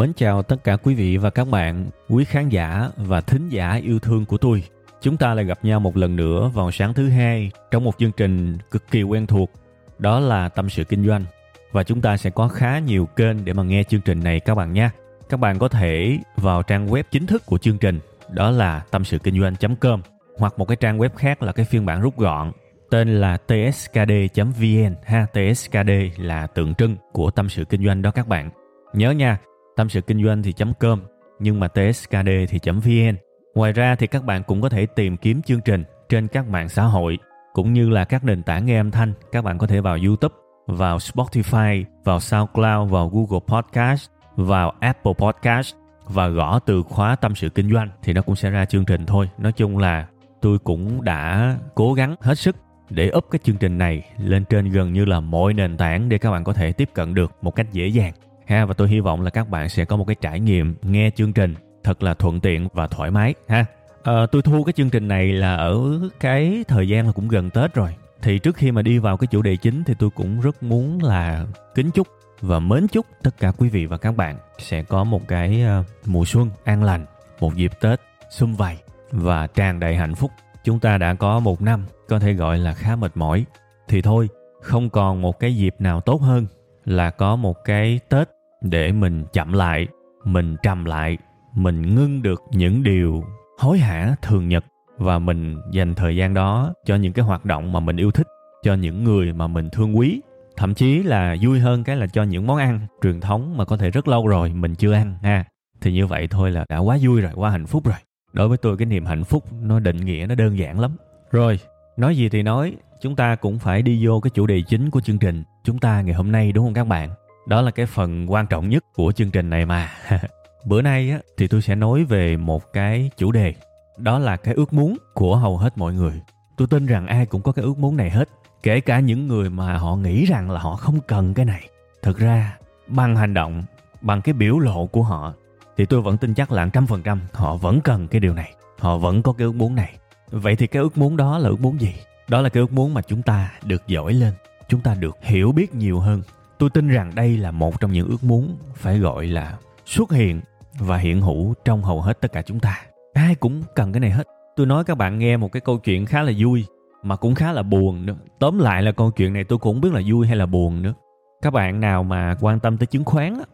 Mến chào tất cả quý vị và các bạn, quý khán giả và thính giả yêu thương của tôi. Chúng ta lại gặp nhau một lần nữa vào sáng thứ hai trong một chương trình cực kỳ quen thuộc, đó là Tâm sự Kinh doanh. Và chúng ta sẽ có khá nhiều kênh để mà nghe chương trình này các bạn nhé. Các bạn có thể vào trang web chính thức của chương trình, đó là tâm sự kinh doanh.com hoặc một cái trang web khác là cái phiên bản rút gọn tên là tskd.vn ha tskd là tượng trưng của tâm sự kinh doanh đó các bạn nhớ nha tâm sự kinh doanh thì com, nhưng mà tskd thì vn ngoài ra thì các bạn cũng có thể tìm kiếm chương trình trên các mạng xã hội, cũng như là các nền tảng nghe âm thanh. Các bạn có thể vào youtube, vào spotify, vào soundcloud, vào google podcast, vào apple podcast và gõ từ khóa tâm sự kinh doanh thì nó cũng sẽ ra chương trình thôi. Nói chung là tôi cũng đã cố gắng hết sức để up cái chương trình này lên trên gần như là mọi nền tảng để các bạn có thể tiếp cận được một cách dễ dàng ha và tôi hy vọng là các bạn sẽ có một cái trải nghiệm nghe chương trình thật là thuận tiện và thoải mái ha. À, tôi thu cái chương trình này là ở cái thời gian là cũng gần tết rồi. Thì trước khi mà đi vào cái chủ đề chính thì tôi cũng rất muốn là kính chúc và mến chúc tất cả quý vị và các bạn sẽ có một cái ờ, mùa xuân an lành một dịp tết sum vầy và tràn đầy hạnh phúc. Chúng ta đã có một năm có thể gọi là khá mệt mỏi. Thì thôi không còn một cái dịp nào tốt hơn là có một cái tết để mình chậm lại, mình trầm lại, mình ngưng được những điều hối hả thường nhật và mình dành thời gian đó cho những cái hoạt động mà mình yêu thích, cho những người mà mình thương quý. Thậm chí là vui hơn cái là cho những món ăn truyền thống mà có thể rất lâu rồi mình chưa ăn, ha. Thì như vậy thôi là đã quá vui rồi, quá hạnh phúc rồi. Đối với tôi, cái niềm hạnh phúc nó định nghĩa nó đơn giản lắm. Rồi, nói gì thì nói, chúng ta cũng phải đi vô cái chủ đề chính của chương trình, chúng ta ngày hôm nay, đúng không các bạn? Đó là cái phần quan trọng nhất của chương trình này mà. Bữa nay á, thì tôi sẽ nói về một cái chủ đề. Đó là cái ước muốn của hầu hết mọi người. Tôi tin rằng ai cũng có cái ước muốn này hết kể cả những người mà họ nghĩ rằng là họ không cần cái này. Thực ra bằng hành động bằng cái biểu lộ của họ thì tôi vẫn tin chắc là trăm phần trăm họ vẫn cần cái điều này họ vẫn có cái ước muốn này. Vậy thì cái ước muốn đó là ước muốn gì? Đó là cái ước muốn mà chúng ta được giỏi lên chúng ta được hiểu biết nhiều hơn tôi tin rằng đây là một trong những ước muốn phải gọi là xuất hiện và hiện hữu trong hầu hết tất cả chúng ta. Ai cũng cần cái này hết. Tôi nói các bạn nghe một cái câu chuyện khá là vui, mà cũng khá là buồn nữa. Tóm lại là câu chuyện này tôi cũng không biết là vui hay là buồn nữa. Các bạn nào mà quan tâm tới chứng khoán á,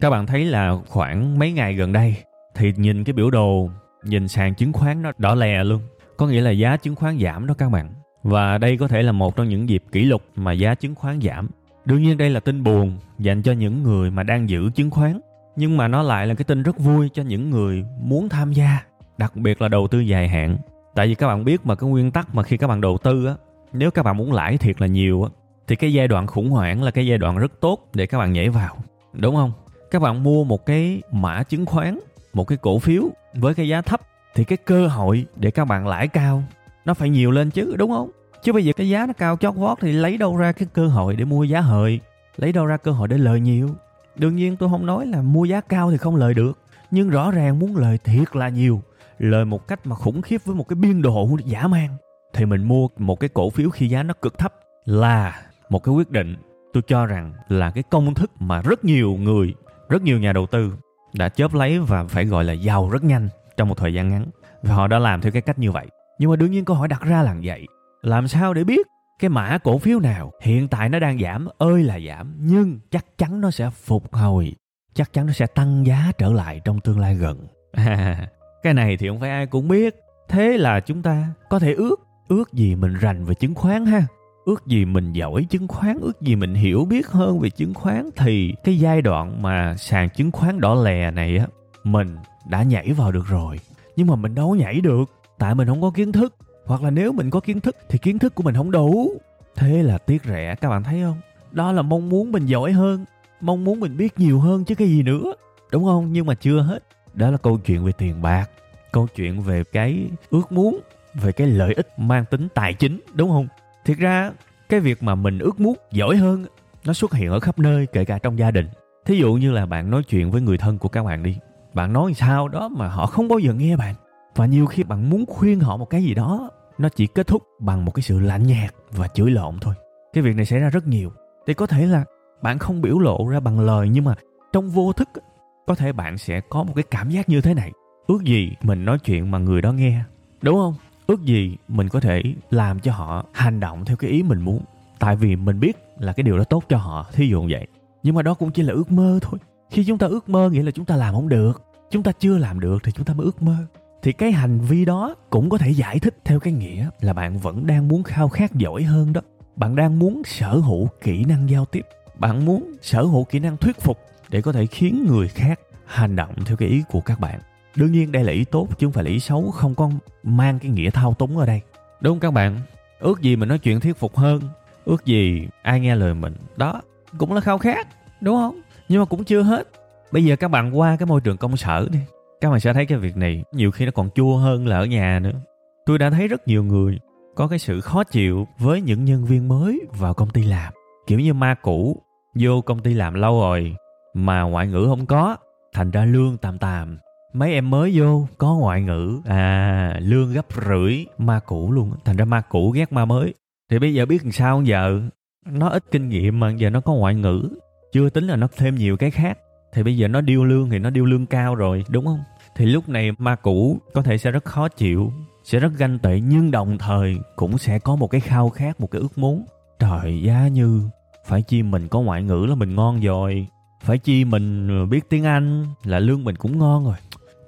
các bạn thấy là khoảng mấy ngày gần đây thì nhìn cái biểu đồ, nhìn sàn chứng khoán nó đỏ lè luôn. Có nghĩa là giá chứng khoán giảm đó các bạn. Và đây có thể là một trong những dịp kỷ lục mà giá chứng khoán giảm đương nhiên đây là tin buồn dành cho những người mà đang giữ chứng khoán, nhưng mà nó lại là cái tin rất vui cho những người muốn tham gia, đặc biệt là đầu tư dài hạn. Tại vì các bạn biết mà, cái nguyên tắc mà khi các bạn đầu tư á, nếu các bạn muốn lãi thiệt là nhiều á, thì cái giai đoạn khủng hoảng là cái giai đoạn rất tốt để các bạn nhảy vào, đúng không? Các bạn mua một cái mã chứng khoán, một cái cổ phiếu với cái giá thấp, thì cái cơ hội để các bạn lãi cao, nó phải nhiều lên chứ, đúng không? Chứ bây giờ cái giá nó cao chót vót thì lấy đâu ra cái cơ hội để mua giá hời? Lấy đâu ra cơ hội để lời nhiều? Đương nhiên tôi không nói là mua giá cao thì không lời được. Nhưng rõ ràng muốn lời thiệt là nhiều. Lời một cách mà khủng khiếp với một cái biên độ giả man thì mình mua một cái cổ phiếu khi giá nó cực thấp là một cái quyết định. Tôi cho rằng là cái công thức mà rất nhiều người, rất nhiều nhà đầu tư đã chớp lấy và phải gọi là giàu rất nhanh trong một thời gian ngắn. Và họ đã làm theo cái cách như vậy. Nhưng mà đương nhiên câu hỏi đặt ra là vậy làm sao để biết cái mã cổ phiếu nào? Hiện tại nó đang giảm ơi là giảm nhưng chắc chắn nó sẽ phục hồi. Chắc chắn nó sẽ tăng giá trở lại trong tương lai gần. À, cái này thì không phải ai cũng biết. Thế là chúng ta có thể ước ước gì mình rành về chứng khoán ha? Ước gì mình giỏi chứng khoán ước gì mình hiểu biết hơn về chứng khoán thì cái giai đoạn mà sàn chứng khoán đỏ lè này á mình đã nhảy vào được rồi. Nhưng mà mình đâu có nhảy được tại mình không có kiến thức hoặc là nếu mình có kiến thức, thì kiến thức của mình không đủ. Thế là tiếc rẻ, các bạn thấy không? Đó là mong muốn mình giỏi hơn, mong muốn mình biết nhiều hơn chứ cái gì nữa. Đúng không? Nhưng mà chưa hết. Đó là câu chuyện về tiền bạc, câu chuyện về cái ước muốn, về cái lợi ích mang tính tài chính, đúng không? Thiệt ra, cái việc mà mình ước muốn giỏi hơn, nó xuất hiện ở khắp nơi, kể cả trong gia đình. Thí dụ như là bạn nói chuyện với người thân của các bạn đi. Bạn nói sao đó mà họ không bao giờ nghe bạn và nhiều khi bạn muốn khuyên họ một cái gì đó, nó chỉ kết thúc bằng một cái sự lạnh nhạt và chửi lộn thôi. Cái việc này xảy ra rất nhiều. Thì có thể là bạn không biểu lộ ra bằng lời, nhưng mà trong vô thức có thể bạn sẽ có một cái cảm giác như thế này. Ước gì mình nói chuyện mà người đó nghe, đúng không? Ước gì mình có thể làm cho họ hành động theo cái ý mình muốn. Tại vì mình biết là cái điều đó tốt cho họ, thí dụ vậy. Nhưng mà đó cũng chỉ là ước mơ thôi. Khi chúng ta ước mơ nghĩa là chúng ta làm không được, chúng ta chưa làm được thì chúng ta mới ước mơ thì cái hành vi đó cũng có thể giải thích theo cái nghĩa là bạn vẫn đang muốn khao khát giỏi hơn đó. Bạn đang muốn sở hữu kỹ năng giao tiếp. Bạn muốn sở hữu kỹ năng thuyết phục để có thể khiến người khác hành động theo cái ý của các bạn. Đương nhiên đây là ý tốt chứ không phải là ý xấu, không có mang cái nghĩa thao túng ở đây. Đúng không các bạn? Ước gì mình nói chuyện thuyết phục hơn. Ước gì ai nghe lời mình. Đó, cũng là khao khát, đúng không? Nhưng mà cũng chưa hết. Bây giờ các bạn qua cái môi trường công sở đi các bạn sẽ thấy cái việc này nhiều khi nó còn chua hơn là ở nhà nữa. Tôi đã thấy rất nhiều người có cái sự khó chịu với những nhân viên mới vào công ty làm. Kiểu như ma cũ, vô công ty làm lâu rồi, mà ngoại ngữ không có, thành ra lương tạm tạm. Mấy em mới vô, có ngoại ngữ. À lương gấp rưỡi, ma cũ luôn thành ra ma cũ ghét ma mới. Thì bây giờ biết làm sao giờ nó ít kinh nghiệm mà giờ nó có ngoại ngữ. Chưa tính là nó thêm nhiều cái khác thì bây giờ nó điêu lương thì nó điêu lương cao rồi, đúng không? Thì lúc này ma cũ có thể sẽ rất khó chịu, sẽ rất ganh tị, nhưng đồng thời cũng sẽ có một cái khao khát, một cái ước muốn. Trời, giá như phải chi mình có ngoại ngữ là mình ngon rồi. Phải chi mình biết tiếng anh là lương mình cũng ngon rồi.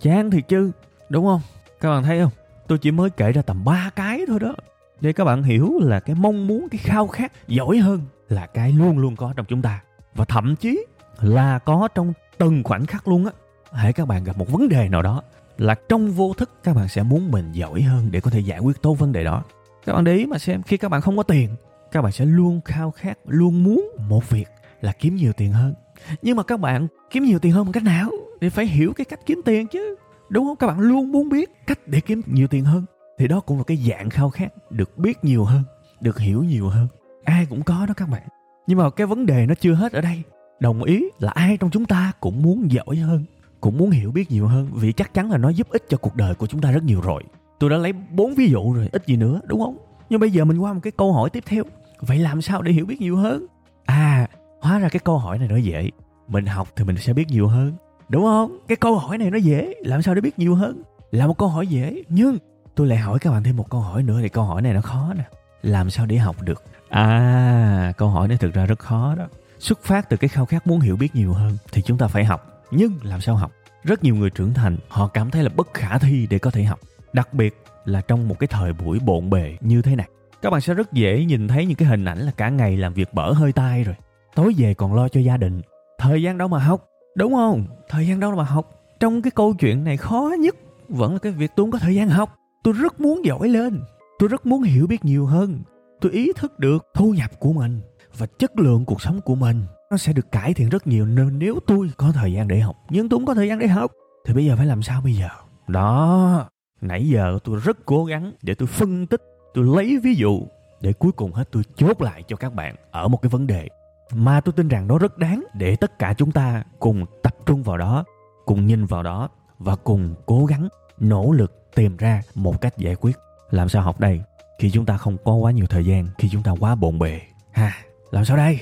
Chán thiệt chứ, đúng không? Các bạn thấy không? Tôi chỉ mới kể ra tầm ba cái thôi đó. Để các bạn hiểu là cái mong muốn, cái khao khát giỏi hơn là cái luôn luôn có trong chúng ta. Và thậm chí là có trong từng khoảnh khắc luôn á. Hãy các bạn gặp một vấn đề nào đó là trong vô thức các bạn sẽ muốn mình giỏi hơn để có thể giải quyết tốt vấn đề đó. Các bạn để ý mà xem, khi các bạn không có tiền, các bạn sẽ luôn khao khát, luôn muốn một việc là kiếm nhiều tiền hơn. Nhưng mà các bạn kiếm nhiều tiền hơn bằng cách nào? Thì phải hiểu cái cách kiếm tiền chứ, đúng không? Các bạn luôn muốn biết cách để kiếm nhiều tiền hơn. Thì đó cũng là cái dạng khao khát, được biết nhiều hơn, được hiểu nhiều hơn. Ai cũng có đó các bạn. Nhưng mà cái vấn đề nó chưa hết ở đây đồng ý là ai trong chúng ta cũng muốn giỏi hơn, cũng muốn hiểu biết nhiều hơn vì chắc chắn là nó giúp ích cho cuộc đời của chúng ta rất nhiều rồi. Tôi đã lấy bốn ví dụ rồi, ít gì nữa, đúng không? Nhưng bây giờ mình qua một cái câu hỏi tiếp theo. Vậy làm sao để hiểu biết nhiều hơn? À hóa ra cái câu hỏi này nó dễ. Mình học thì mình sẽ biết nhiều hơn, đúng không? Cái câu hỏi này nó dễ, làm sao để biết nhiều hơn? Là một câu hỏi dễ, nhưng tôi lại hỏi các bạn thêm một câu hỏi nữa thì câu hỏi này nó khó nè. Làm sao để học được? À câu hỏi này thực ra rất khó đó xuất phát từ cái khao khát muốn hiểu biết nhiều hơn thì chúng ta phải học. Nhưng làm sao học? Rất nhiều người trưởng thành, họ cảm thấy là bất khả thi để có thể học. Đặc biệt là trong một cái thời buổi bộn bề như thế này. Các bạn sẽ rất dễ nhìn thấy những cái hình ảnh là cả ngày làm việc bở hơi tai rồi. Tối về còn lo cho gia đình. Thời gian đâu mà học? Đúng không? Thời gian đâu mà học? Trong cái câu chuyện này khó nhất vẫn là cái việc tôi không có thời gian học. Tôi rất muốn giỏi lên. Tôi rất muốn hiểu biết nhiều hơn. Tôi ý thức được thu nhập của mình và chất lượng cuộc sống của mình, nó sẽ được cải thiện rất nhiều nên nếu tôi có thời gian để học, nhưng tôi không có thời gian để học, thì bây giờ phải làm sao bây giờ? Đó, nãy giờ tôi rất cố gắng để tôi phân tích, tôi lấy ví dụ, để cuối cùng hết tôi chốt lại cho các bạn ở một cái vấn đề mà tôi tin rằng nó rất đáng để tất cả chúng ta cùng tập trung vào đó, cùng nhìn vào đó và cùng cố gắng, nỗ lực tìm ra một cách giải quyết. Làm sao học đây? Khi chúng ta không có quá nhiều thời gian, khi chúng ta quá bộn bề. Ha! Làm sao đây?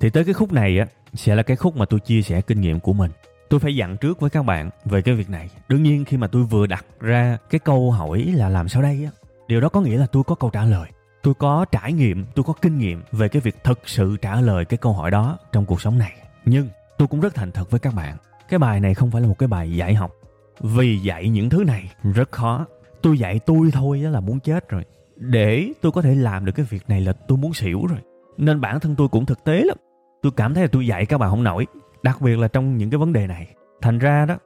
Thì tới cái khúc này á, sẽ là cái khúc mà tôi chia sẻ kinh nghiệm của mình. Tôi phải dặn trước với các bạn về cái việc này. Đương nhiên khi mà tôi vừa đặt ra cái câu hỏi là làm sao đây á, điều đó có nghĩa là tôi có câu trả lời. Tôi có trải nghiệm, tôi có kinh nghiệm về cái việc thực sự trả lời cái câu hỏi đó trong cuộc sống này. Nhưng tôi cũng rất thành thật với các bạn. Cái bài này không phải là một cái bài dạy học. Vì dạy những thứ này rất khó. Tôi dạy tôi thôi là muốn chết rồi. Để tôi có thể làm được cái việc này là tôi muốn xỉu rồi nên bản thân tôi cũng thực tế lắm. Tôi cảm thấy là tôi dạy các bạn không nổi đặc biệt là trong những cái vấn đề này. Thành ra đó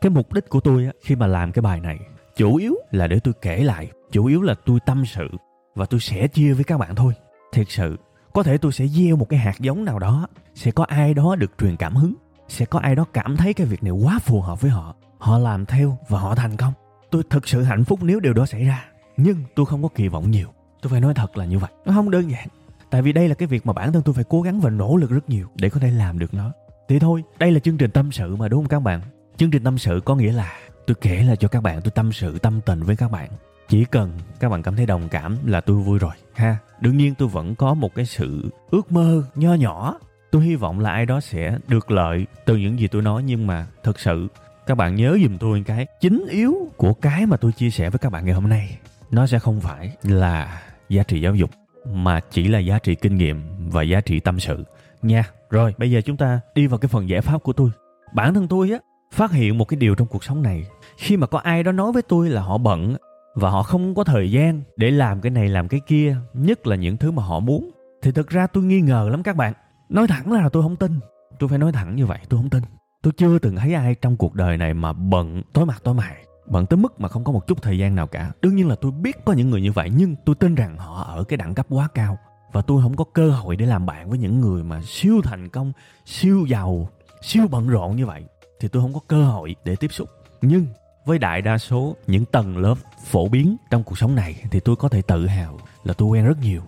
cái mục đích của tôi á, khi mà làm cái bài này chủ yếu là để tôi kể lại chủ yếu là tôi tâm sự và tôi sẽ chia với các bạn thôi. Thiệt sự có thể tôi sẽ gieo một cái hạt giống nào đó sẽ có ai đó được truyền cảm hứng sẽ có ai đó cảm thấy cái việc này quá phù hợp với họ họ làm theo và họ thành công. Tôi thực sự hạnh phúc nếu điều đó xảy ra nhưng tôi không có kỳ vọng nhiều. Tôi phải nói thật là như vậy. Nó không đơn giản tại vì đây là cái việc mà bản thân tôi phải cố gắng và nỗ lực rất nhiều để có thể làm được nó. Thì thôi, đây là chương trình tâm sự mà, đúng không các bạn? Chương trình tâm sự có nghĩa là tôi kể là cho các bạn, tôi tâm sự tâm tình với các bạn. Chỉ cần các bạn cảm thấy đồng cảm là tôi vui rồi, ha? Đương nhiên tôi vẫn có một cái sự ước mơ nho nhỏ. Tôi hy vọng là ai đó sẽ được lợi từ những gì tôi nói, nhưng mà thực sự, các bạn nhớ giùm tôi cái, chính yếu của cái mà tôi chia sẻ với các bạn ngày hôm nay, nó sẽ không phải là giá trị giáo dục mà chỉ là giá trị kinh nghiệm và giá trị tâm sự. Nha, rồi, bây giờ chúng ta đi vào cái phần giải pháp của tôi. Bản thân tôi á, phát hiện một cái điều trong cuộc sống này. Khi mà có ai đó nói với tôi là họ bận và họ không có thời gian để làm cái này, làm cái kia, nhất là những thứ mà họ muốn, thì thực ra tôi nghi ngờ lắm các bạn. Nói thẳng là tôi không tin. Tôi phải nói thẳng như vậy, tôi không tin. Tôi chưa từng thấy ai trong cuộc đời này mà bận tối mặt tối mày bận tới mức mà không có một chút thời gian nào cả. Đương nhiên là tôi biết có những người như vậy, nhưng tôi tin rằng họ ở cái đẳng cấp quá cao. Và tôi không có cơ hội để làm bạn với những người mà siêu thành công, siêu giàu, siêu bận rộn như vậy. Thì tôi không có cơ hội để tiếp xúc. Nhưng với đại đa số những tầng lớp phổ biến trong cuộc sống này thì tôi có thể tự hào là tôi quen rất nhiều.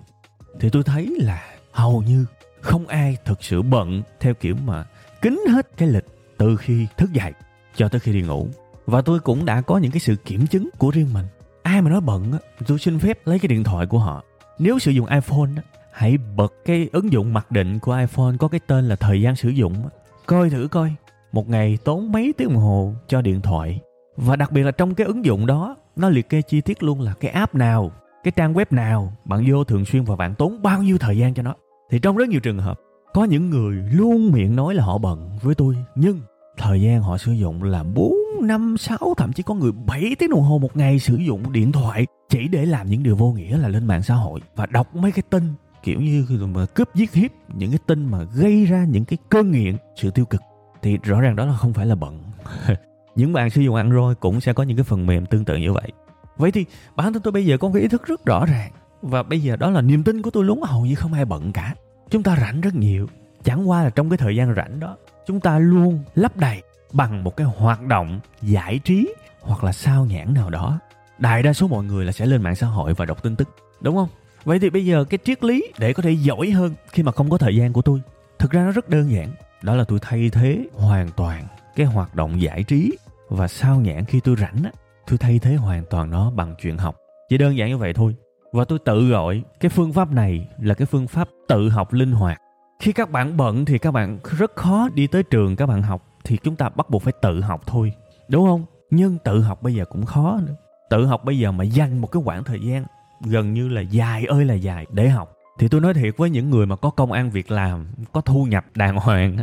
Thì tôi thấy là hầu như không ai thực sự bận theo kiểu mà kín hết cái lịch từ khi thức dậy cho tới khi đi ngủ và tôi cũng đã có những cái sự kiểm chứng của riêng mình. Ai mà nói bận á tôi xin phép lấy cái điện thoại của họ. Nếu sử dụng iphone á hãy bật cái ứng dụng mặc định của iphone có cái tên là thời gian sử dụng coi thử coi một ngày tốn mấy tiếng đồng hồ cho điện thoại. Và đặc biệt là trong cái ứng dụng đó nó liệt kê chi tiết luôn là cái app nào cái trang web nào bạn vô thường xuyên và bạn tốn bao nhiêu thời gian cho nó. Thì trong rất nhiều trường hợp có những người luôn miệng nói là họ bận với tôi nhưng thời gian họ sử dụng là 4, 5, 6 thậm chí có người 7 tiếng đồng hồ một ngày sử dụng điện thoại chỉ để làm những điều vô nghĩa là lên mạng xã hội. Và đọc mấy cái tin kiểu như mà cướp giết hiếp những cái tin mà gây ra những cái cơn nghiện sự tiêu cực thì rõ ràng đó là không phải là bận. Những bạn sử dụng android cũng sẽ có những cái phần mềm tương tự như vậy. Vậy thì bản thân tôi bây giờ có một cái ý thức rất rõ ràng và bây giờ đó là niềm tin của tôi luôn hầu như không ai bận cả. Chúng ta rảnh rất nhiều chẳng qua là trong cái thời gian rảnh đó chúng ta luôn lấp đầy bằng một cái hoạt động giải trí hoặc là sao nhãn nào đó. Đại đa số mọi người là sẽ lên mạng xã hội và đọc tin tức, đúng không? Vậy thì bây giờ cái triết lý để có thể giỏi hơn khi mà không có thời gian của tôi, thực ra nó rất đơn giản. Đó là tôi thay thế hoàn toàn cái hoạt động giải trí và sao nhãn khi tôi rảnh á. Tôi thay thế hoàn toàn nó bằng chuyện học. Chỉ đơn giản như vậy thôi. Và tôi tự gọi cái phương pháp này là cái phương pháp tự học linh hoạt. Khi các bạn bận thì các bạn rất khó đi tới trường các bạn học thì chúng ta bắt buộc phải tự học thôi, đúng không? Nhưng tự học bây giờ cũng khó nữa. Tự học bây giờ mà dành một cái khoảng thời gian gần như là dài ơi là dài để học. Thì tôi nói thiệt với những người mà có công ăn việc làm, có thu nhập đàng hoàng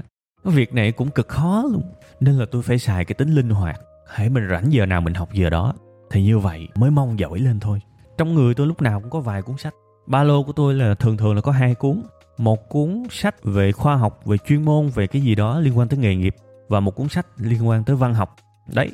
việc này cũng cực khó luôn. Nên là tôi phải xài cái tính linh hoạt hãy mình rảnh giờ nào mình học giờ đó. Thì như vậy mới mong giỏi lên thôi. Trong người tôi lúc nào cũng có vài cuốn sách. Ba lô của tôi là thường thường là có hai cuốn. Một cuốn sách về khoa học, về chuyên môn, về cái gì đó liên quan tới nghề nghiệp và một cuốn sách liên quan tới văn học. Đấy,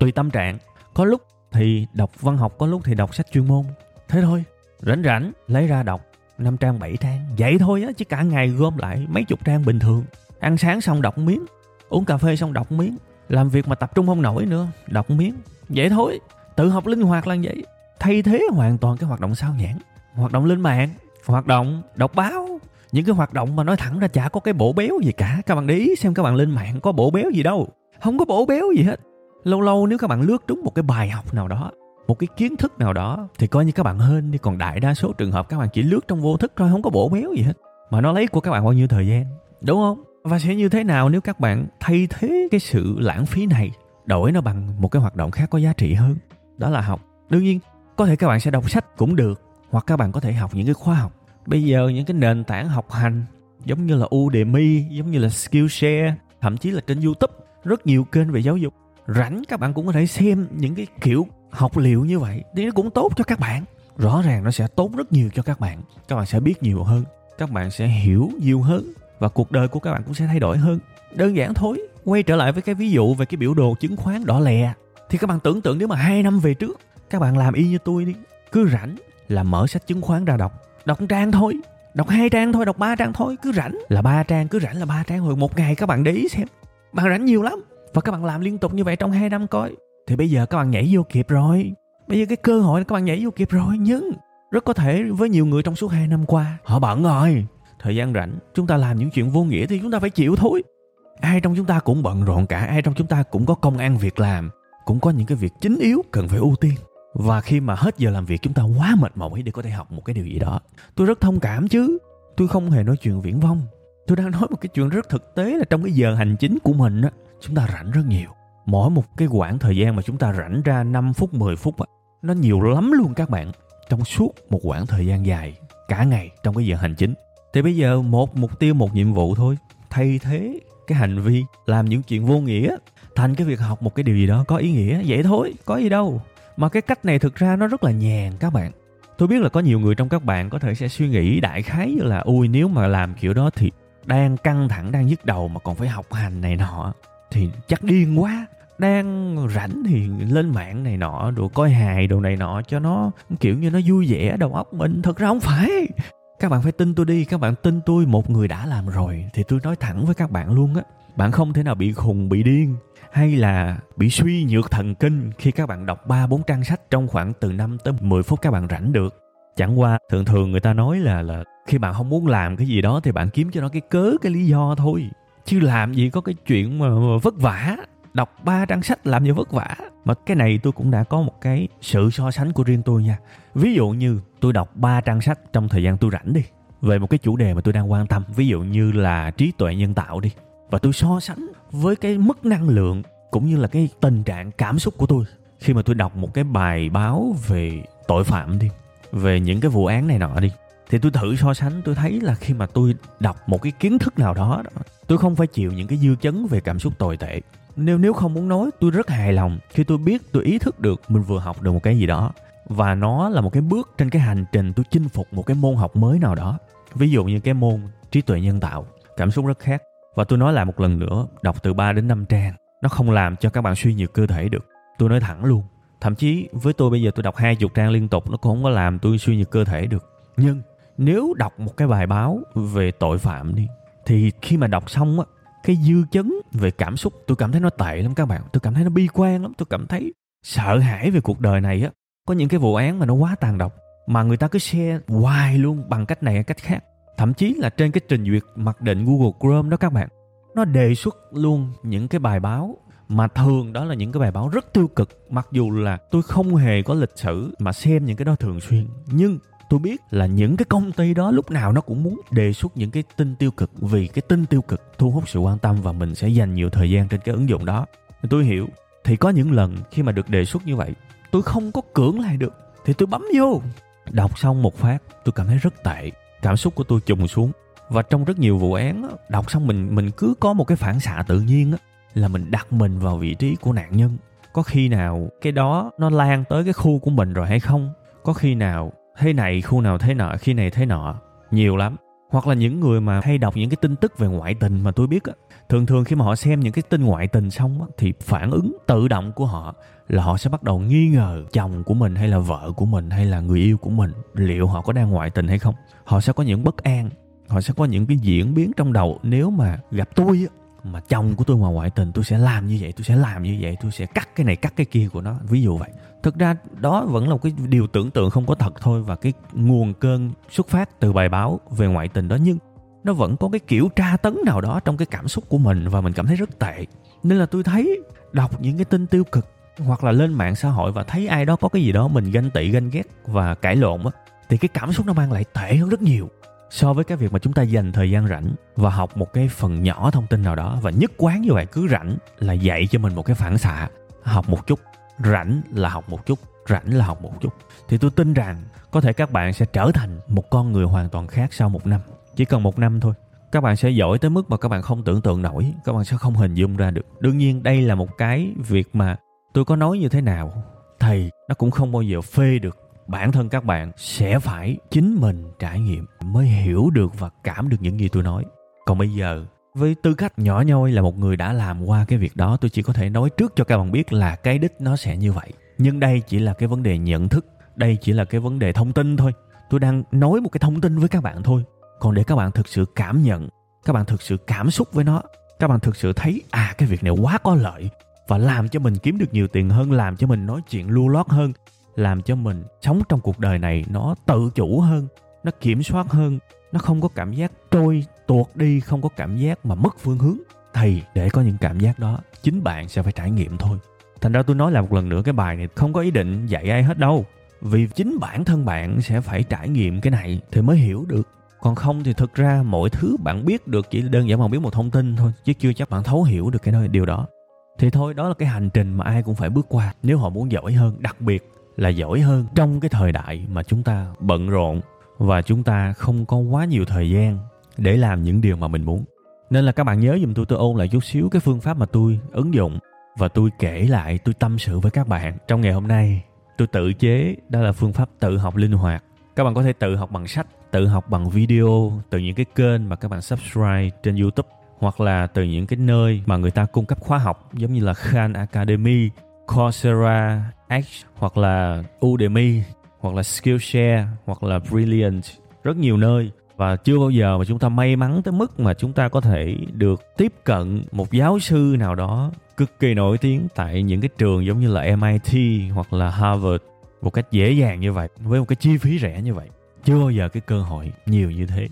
tùy tâm trạng. Có lúc thì đọc văn học, có lúc thì đọc sách chuyên môn. Thế thôi, rảnh rảnh, lấy ra đọc. Năm trang, bảy trang. Vậy thôi á, chứ cả ngày gom lại mấy chục trang bình thường. Ăn sáng xong đọc miếng, uống cà phê xong đọc miếng. Làm việc mà tập trung không nổi nữa, đọc miếng. Vậy thôi, tự học linh hoạt là vậy. Thay thế hoàn toàn cái hoạt động sao nhãn hoạt động lên mạng, hoạt động đọc báo những cái hoạt động mà nói thẳng ra chả có cái bổ béo gì cả. Các bạn để ý xem các bạn lên mạng có bổ béo gì đâu. Không có bổ béo gì hết. Lâu lâu nếu các bạn lướt trúng một cái bài học nào đó, một cái kiến thức nào đó, thì coi như các bạn hên đi. Còn đại đa số trường hợp các bạn chỉ lướt trong vô thức thôi, không có bổ béo gì hết. Mà nó lấy của các bạn bao nhiêu thời gian, đúng không? Và sẽ như thế nào nếu các bạn thay thế cái sự lãng phí này, đổi nó bằng một cái hoạt động khác có giá trị hơn? Đó là học. Đương nhiên, có thể các bạn sẽ đọc sách cũng được, hoặc các bạn có thể học những cái khóa học bây giờ những cái nền tảng học hành giống như là Udemy, giống như là Skillshare, thậm chí là trên youtube, rất nhiều kênh về giáo dục. Rảnh các bạn cũng có thể xem những cái kiểu học liệu như vậy. Thì nó cũng tốt cho các bạn. Rõ ràng nó sẽ tốt rất nhiều cho các bạn. Các bạn sẽ biết nhiều hơn. Các bạn sẽ hiểu nhiều hơn. Và cuộc đời của các bạn cũng sẽ thay đổi hơn. Đơn giản thôi. Quay trở lại với cái ví dụ về cái biểu đồ chứng khoán đỏ lè. Thì các bạn tưởng tượng nếu mà hai năm về trước, các bạn làm y như tôi đi. Cứ rảnh là mở sách chứng khoán ra đọc đọc trang thôi. Đọc hai trang thôi, đọc ba trang thôi. Cứ rảnh là ba trang, cứ rảnh là ba trang. Rồi một ngày các bạn để ý xem. Bạn rảnh nhiều lắm. Và các bạn làm liên tục như vậy trong hai năm coi. Thì bây giờ các bạn nhảy vô kịp rồi. Bây giờ cái cơ hội là các bạn nhảy vô kịp rồi. Nhưng rất có thể với nhiều người trong suốt hai năm qua, họ bận rồi. Thời gian rảnh, chúng ta làm những chuyện vô nghĩa thì chúng ta phải chịu thôi. Ai trong chúng ta cũng bận rộn cả. Ai trong chúng ta cũng có công ăn việc làm. Cũng có những cái việc chính yếu cần phải ưu tiên và khi mà hết giờ làm việc, chúng ta quá mệt mỏi để có thể học một cái điều gì đó. Tôi rất thông cảm chứ. Tôi không hề nói chuyện viễn vông. Tôi đang nói một cái chuyện rất thực tế là trong cái giờ hành chính của mình á, chúng ta rảnh rất nhiều. Mỗi một cái quãng thời gian mà chúng ta rảnh ra 5 phút 10 phút á, nó nhiều lắm luôn các bạn. Trong suốt một quãng thời gian dài, cả ngày trong cái giờ hành chính. Thì bây giờ một mục tiêu, một nhiệm vụ thôi. Thay thế cái hành vi làm những chuyện vô nghĩa thành cái việc học một cái điều gì đó có ý nghĩa, vậy thôi, có gì đâu mà cái cách này thực ra nó rất là nhàn các bạn. Tôi biết là có nhiều người trong các bạn có thể sẽ suy nghĩ đại khái như là, ui, nếu mà làm kiểu đó thì đang căng thẳng, đang nhức đầu mà còn phải học hành này nọ, thì chắc điên quá. Đang rảnh thì lên mạng này nọ rồi coi hài, đồ này nọ cho nó, kiểu như nó vui vẻ, đầu óc mình. Thật ra không phải. Các bạn phải tin tôi đi, các bạn tin tôi, một người đã làm rồi thì tôi nói thẳng với các bạn luôn á bạn không thể nào bị khùng bị điên hay là bị suy nhược thần kinh khi các bạn đọc 3 4 trang sách trong khoảng từ 5 tới 10 phút các bạn rảnh được. Chẳng qua thường thường người ta nói là là khi bạn không muốn làm cái gì đó thì bạn kiếm cho nó cái cớ cái lý do thôi. Chứ làm gì có cái chuyện mà, mà vất vả. Đọc ba trang sách làm gì vất vả. Mà cái này tôi cũng đã có một cái sự so sánh của riêng tôi nha. Ví dụ như tôi đọc ba trang sách trong thời gian tôi rảnh đi về một cái chủ đề mà tôi đang quan tâm. Ví dụ như là trí tuệ nhân tạo đi và tôi so sánh với cái mức năng lượng cũng như là cái tình trạng cảm xúc của tôi khi mà tôi đọc một cái bài báo về tội phạm đi, về những cái vụ án này nọ đi, thì tôi thử so sánh, tôi thấy là khi mà tôi đọc một cái kiến thức nào đó tôi không phải chịu những cái dư chấn về cảm xúc tồi tệ. Nếu nếu không muốn nói, tôi rất hài lòng khi tôi biết tôi ý thức được mình vừa học được một cái gì đó. Và nó là một cái bước trên cái hành trình tôi chinh phục một cái môn học mới nào đó. Ví dụ như cái môn trí tuệ nhân tạo, cảm xúc rất khác và tôi nói lại một lần nữa, đọc từ 3 đến 5 trang, nó không làm cho các bạn suy nhược cơ thể được. Tôi nói thẳng luôn, thậm chí với tôi bây giờ tôi đọc hai chục trang liên tục, nó cũng không có làm tôi suy nhược cơ thể được. Nhưng nếu đọc một cái bài báo về tội phạm đi, thì khi mà đọc xong á, cái dư chấn về cảm xúc, tôi cảm thấy nó tệ lắm các bạn. Tôi cảm thấy nó bi quan lắm, tôi cảm thấy sợ hãi về cuộc đời này á. Có những cái vụ án mà nó quá tàn độc, mà người ta cứ share hoài luôn bằng cách này hay cách khác thậm chí là trên cái trình duyệt mặc định Google Chrome đó các bạn, nó đề xuất luôn những cái bài báo mà thường đó là những cái bài báo rất tiêu cực. Mặc dù là tôi không hề có lịch sử mà xem những cái đó thường xuyên, nhưng tôi biết là những cái công ty đó lúc nào nó cũng muốn đề xuất những cái tin tiêu cực. Vì cái tin tiêu cực thu hút sự quan tâm và mình sẽ dành nhiều thời gian trên cái ứng dụng đó. Tôi hiểu, thì có những lần khi mà được đề xuất như vậy, tôi không có cưỡng lại được, thì tôi bấm vô, đọc xong một phát, tôi cảm thấy rất tệ cảm xúc của tôi trùng xuống. Và trong rất nhiều vụ án đọc xong mình mình cứ có một cái phản xạ tự nhiên là mình đặt mình vào vị trí của nạn nhân. Có khi nào cái đó nó lan tới cái khu của mình rồi hay không? Có khi nào thế này, khu nào thế nọ, khi này thế nọ? Nhiều lắm. Hoặc là những người mà hay đọc những cái tin tức về ngoại tình mà tôi biết á, thường thường khi mà họ xem những cái tin ngoại tình xong á, thì phản ứng tự động của họ là họ sẽ bắt đầu nghi ngờ chồng của mình hay là vợ của mình hay là người yêu của mình liệu họ có đang ngoại tình hay không. Họ sẽ có những bất an, họ sẽ có những cái diễn biến trong đầu. Nếu mà gặp tôi á, mà chồng của tôi mà ngoại tình, tôi sẽ làm như vậy, tôi sẽ làm như vậy, tôi sẽ cắt cái này, cắt cái kia của nó. Ví dụ vậy. Thực ra đó vẫn là một cái điều tưởng tượng không có thật thôi và cái nguồn cơn xuất phát từ bài báo về ngoại tình đó. Nhưng nó vẫn có cái kiểu tra tấn nào đó trong cái cảm xúc của mình và mình cảm thấy rất tệ. Nên là tôi thấy đọc những cái tin tiêu cực hoặc là lên mạng xã hội và thấy ai đó có cái gì đó mình ganh tị, ganh ghét và cãi lộn á, thì cái cảm xúc nó mang lại tệ hơn rất nhiều so với cái việc mà chúng ta dành thời gian rảnh và học một cái phần nhỏ thông tin nào đó. Và nhất quán như vậy, cứ rảnh là dạy cho mình một cái phản xạ, học một chút. Rảnh là học một chút, rảnh là học một chút. Thì tôi tin rằng có thể các bạn sẽ trở thành một con người hoàn toàn khác sau một năm. Chỉ cần một năm thôi. Các bạn sẽ giỏi tới mức mà các bạn không tưởng tượng nổi. Các bạn sẽ không hình dung ra được. Đương nhiên, đây là một cái việc mà tôi có nói như thế nào? Thì nó cũng không bao giờ phê được. Bản thân các bạn sẽ phải chính mình trải nghiệm mới hiểu được và cảm được những gì tôi nói. Còn bây giờ, với tư cách nhỏ nhoi là một người đã làm qua cái việc đó, tôi chỉ có thể nói trước cho các bạn biết là cái đích nó sẽ như vậy. Nhưng đây chỉ là cái vấn đề nhận thức, đây chỉ là cái vấn đề thông tin thôi. Tôi đang nói một cái thông tin với các bạn thôi. Còn để các bạn thực sự cảm nhận, các bạn thực sự cảm xúc với nó, các bạn thực sự thấy à cái việc này quá có lợi và làm cho mình kiếm được nhiều tiền hơn, làm cho mình nói chuyện lưu lót hơn, làm cho mình sống trong cuộc đời này nó tự chủ hơn, nó kiểm soát hơn, nó không có cảm giác trôi tuột đi, không có cảm giác mà mất phương hướng. Thì để có những cảm giác đó, chính bạn sẽ phải trải nghiệm thôi. Thành ra tôi nói lại một lần nữa, cái bài này không có ý định dạy ai hết đâu. Vì chính bản thân bạn sẽ phải trải nghiệm cái này thì mới hiểu được. Còn không thì thực ra mọi thứ bạn biết được chỉ đơn giản bạn biết một thông tin thôi, chứ chưa chắc bạn thấu hiểu được cái điều đó thì thôi, đó là cái hành trình mà ai cũng phải bước qua nếu họ muốn giỏi hơn, đặc biệt là giỏi hơn trong cái thời đại mà chúng ta bận rộn và chúng ta không có quá nhiều thời gian để làm những điều mà mình muốn. Nên là các bạn nhớ giùm tôi tôi ôn lại chút xíu cái phương pháp mà tôi ứng dụng và tôi kể lại, tôi tâm sự với các bạn trong ngày hôm nay. Tôi tự chế, đó là phương pháp tự học linh hoạt. Các bạn có thể tự học bằng sách, tự học bằng video, từ những cái kênh mà các bạn subscribe trên youtube hoặc là từ những cái nơi mà người ta cung cấp khóa học giống như là Khan Academy, Coursera, X hoặc là Udemy hoặc là Skillshare hoặc là Brilliant rất nhiều nơi. Và chưa bao giờ mà chúng ta may mắn tới mức mà chúng ta có thể được tiếp cận một giáo sư nào đó cực kỳ nổi tiếng tại những cái trường giống như là MIT hoặc là Harvard một cách dễ dàng như vậy với một cái chi phí rẻ như vậy. Chưa bao giờ cái cơ hội nhiều như thế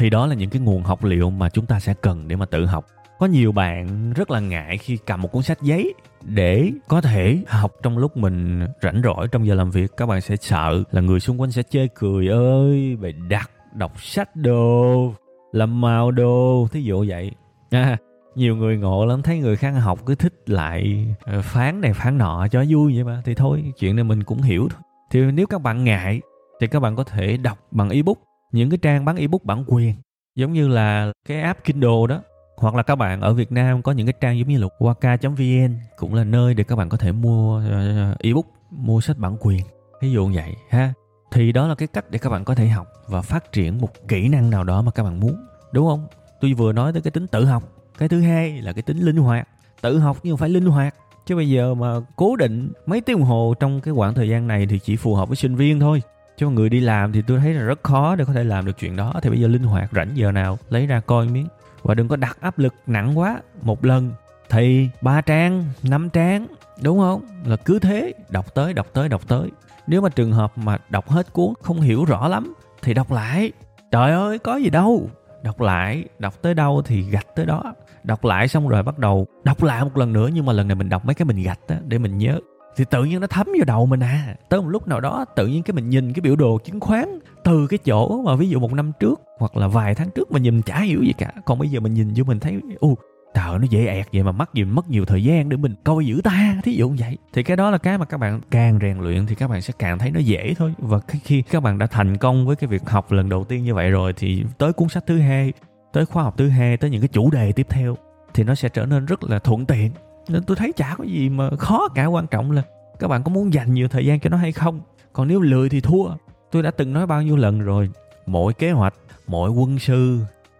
thì đó là những cái nguồn học liệu mà chúng ta sẽ cần để mà tự học. Có nhiều bạn rất là ngại khi cầm một cuốn sách giấy để có thể học trong lúc mình rảnh rỗi trong giờ làm việc. Các bạn sẽ sợ là người xung quanh sẽ chê cười ơi bày đặt đọc sách đồ làm màu đồ. Thí dụ vậy. À, nhiều người ngộ lắm thấy người khác học cứ thích lại ờ, phán này phán nọ cho vui vậy mà. Thì thôi chuyện này mình cũng hiểu thôi. Thì nếu các bạn ngại thì các bạn có thể đọc bằng ebook những cái trang bán ebook bản quyền, giống như là cái app Kindle đó, hoặc là các bạn ở Việt Nam có những cái trang giống như là waka.vn cũng là nơi để các bạn có thể mua ờ, ebook, mua sách bản quyền ví dụ vậy ha. Thì đó là cái cách để các bạn có thể học và phát triển một kỹ năng nào đó mà các bạn muốn, đúng không? Tôi vừa nói tới cái tính tự học, cái thứ hai là cái tính linh hoạt. Tự học nhưng phải linh hoạt, chứ bây giờ mà cố định mấy tiếng đồng hồ trong cái khoảng thời gian này thì chỉ phù hợp với sinh viên thôi cho người đi làm thì tôi thấy là rất khó để có thể làm được chuyện đó. Thì bây giờ linh hoạt, rảnh giờ nào, lấy ra coi miếng. Và đừng có đặt áp lực nặng quá. Một lần thì ba trang, năm trang, đúng không? Là cứ thế, đọc tới đọc tới đọc tới. Nếu mà trường hợp mà đọc hết cuốn, không hiểu rõ lắm, thì đọc lại. Trời ơi, có gì đâu. Đọc lại, đọc tới đâu thì gạch tới đó. Đọc lại xong rồi bắt đầu đọc lại một lần nữa, nhưng mà lần này mình đọc mấy cái mình gạch á, để mình nhớ thì tự nhiên nó thấm vào đầu mình à. Tới một lúc nào đó, tự nhiên cái mình nhìn cái biểu đồ chứng khoán từ cái chỗ mà ví dụ một năm trước hoặc là vài tháng trước mình nhìn chả hiểu gì cả. Còn bây giờ mình nhìn vô mình thấy u trời, nó dễ ẹt vậy mà mất gì, mất nhiều thời gian để mình coi giữ ta. Thí dụ như vậy. Thì cái đó là cái mà các bạn càng rèn luyện thì các bạn sẽ càng thấy nó dễ thôi. Và khi các bạn đã thành công với cái việc học lần đầu tiên như vậy rồi thì tới cuốn sách thứ hai, tới khóa học thứ hai, tới những cái chủ đề tiếp theo thì nó sẽ trở nên rất là thuận tiện nên tôi thấy chả có gì mà khó cả quan trọng là các bạn có muốn dành nhiều thời gian cho nó hay không. Còn nếu lười thì thua. Tôi đã từng nói bao nhiêu lần rồi, mỗi kế hoạch, mỗi quân sư,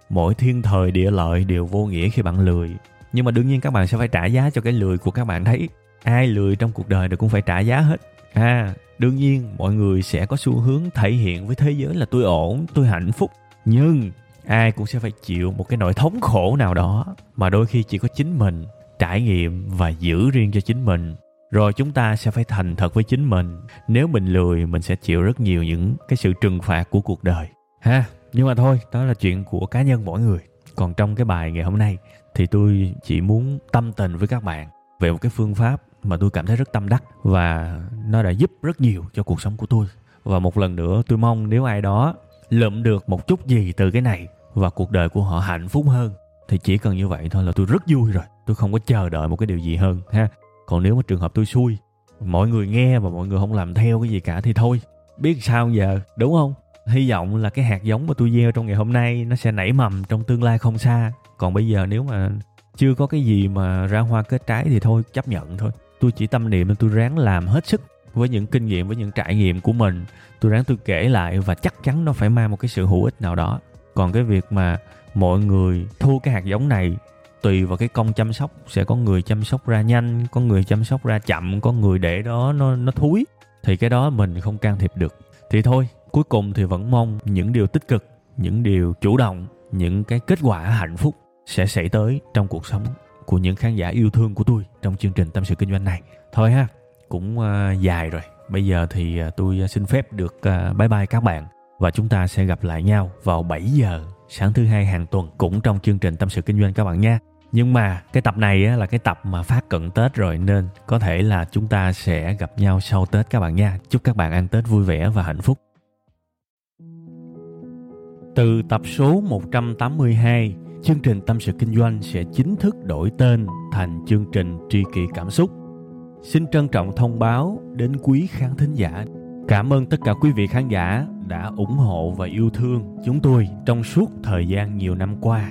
mỗi thiên thời, địa lợi đều vô nghĩa khi bạn lười. Nhưng mà đương nhiên các bạn sẽ phải trả giá cho cái lười của các bạn thấy. Ai lười trong cuộc đời đều cũng phải trả giá hết. À đương nhiên mọi người sẽ có xu hướng thể hiện với thế giới là tôi ổn, tôi hạnh phúc. Nhưng ai cũng sẽ phải chịu một cái nỗi thống khổ nào đó mà đôi khi chỉ có chính mình trải nghiệm và giữ riêng cho chính mình. Rồi chúng ta sẽ phải thành thật với chính mình. Nếu mình lười, mình sẽ chịu rất nhiều những cái sự trừng phạt của cuộc đời. Ha, nhưng mà thôi, đó là chuyện của cá nhân mỗi người. Còn trong cái bài ngày hôm nay thì tôi chỉ muốn tâm tình với các bạn về một cái phương pháp mà tôi cảm thấy rất tâm đắc và nó đã giúp rất nhiều cho cuộc sống của tôi. Và một lần nữa, tôi mong nếu ai đó lượm được một chút gì từ cái này và cuộc đời của họ hạnh phúc hơn, thì chỉ cần như vậy thôi là tôi rất vui rồi tôi không có chờ đợi một cái điều gì hơn, ha. Còn nếu mà trường hợp tôi xui, mọi người nghe và mọi người không làm theo cái gì cả thì thôi. Biết sao giờ, đúng không? Hy vọng là cái hạt giống mà tôi gieo trong ngày hôm nay nó sẽ nảy mầm trong tương lai không xa. Còn bây giờ nếu mà chưa có cái gì mà ra hoa kết trái thì thôi, chấp nhận thôi. Tôi chỉ tâm niệm là tôi ráng làm hết sức với những kinh nghiệm, với những trải nghiệm của mình. Tôi ráng tôi kể lại và chắc chắn nó phải mang một cái sự hữu ích nào đó. Còn cái việc mà mọi người thu cái hạt giống này tùy vào cái công chăm sóc. Sẽ có người chăm sóc ra nhanh có người chăm sóc ra chậm có người để đó nó nó thúi. Thì cái đó mình không can thiệp được. Thì thôi cuối cùng thì vẫn mong những điều tích cực những điều chủ động những cái kết quả hạnh phúc sẽ xảy tới trong cuộc sống của những khán giả yêu thương của tôi trong chương trình tâm sự kinh doanh này. Thôi ha cũng uh, dài rồi. Bây giờ thì uh, tôi à, xin phép được uh, bye bye các bạn và chúng ta sẽ gặp lại nhau vào 7 giờ sáng thứ hai hàng tuần cũng trong chương trình tâm sự kinh doanh các bạn nha nhưng mà cái tập này á, là cái tập mà phát cận tết rồi nên có thể là chúng ta sẽ gặp nhau sau tết các bạn nha. Chúc các bạn ăn tết vui vẻ và hạnh phúc. Từ tập số 182 chương trình tâm sự kinh doanh sẽ chính thức đổi tên thành chương trình tri kỷ cảm xúc. Xin trân trọng thông báo đến quý khán thính giả. Cảm ơn tất cả quý vị khán giả đã ủng hộ và yêu thương chúng tôi trong suốt thời gian nhiều năm qua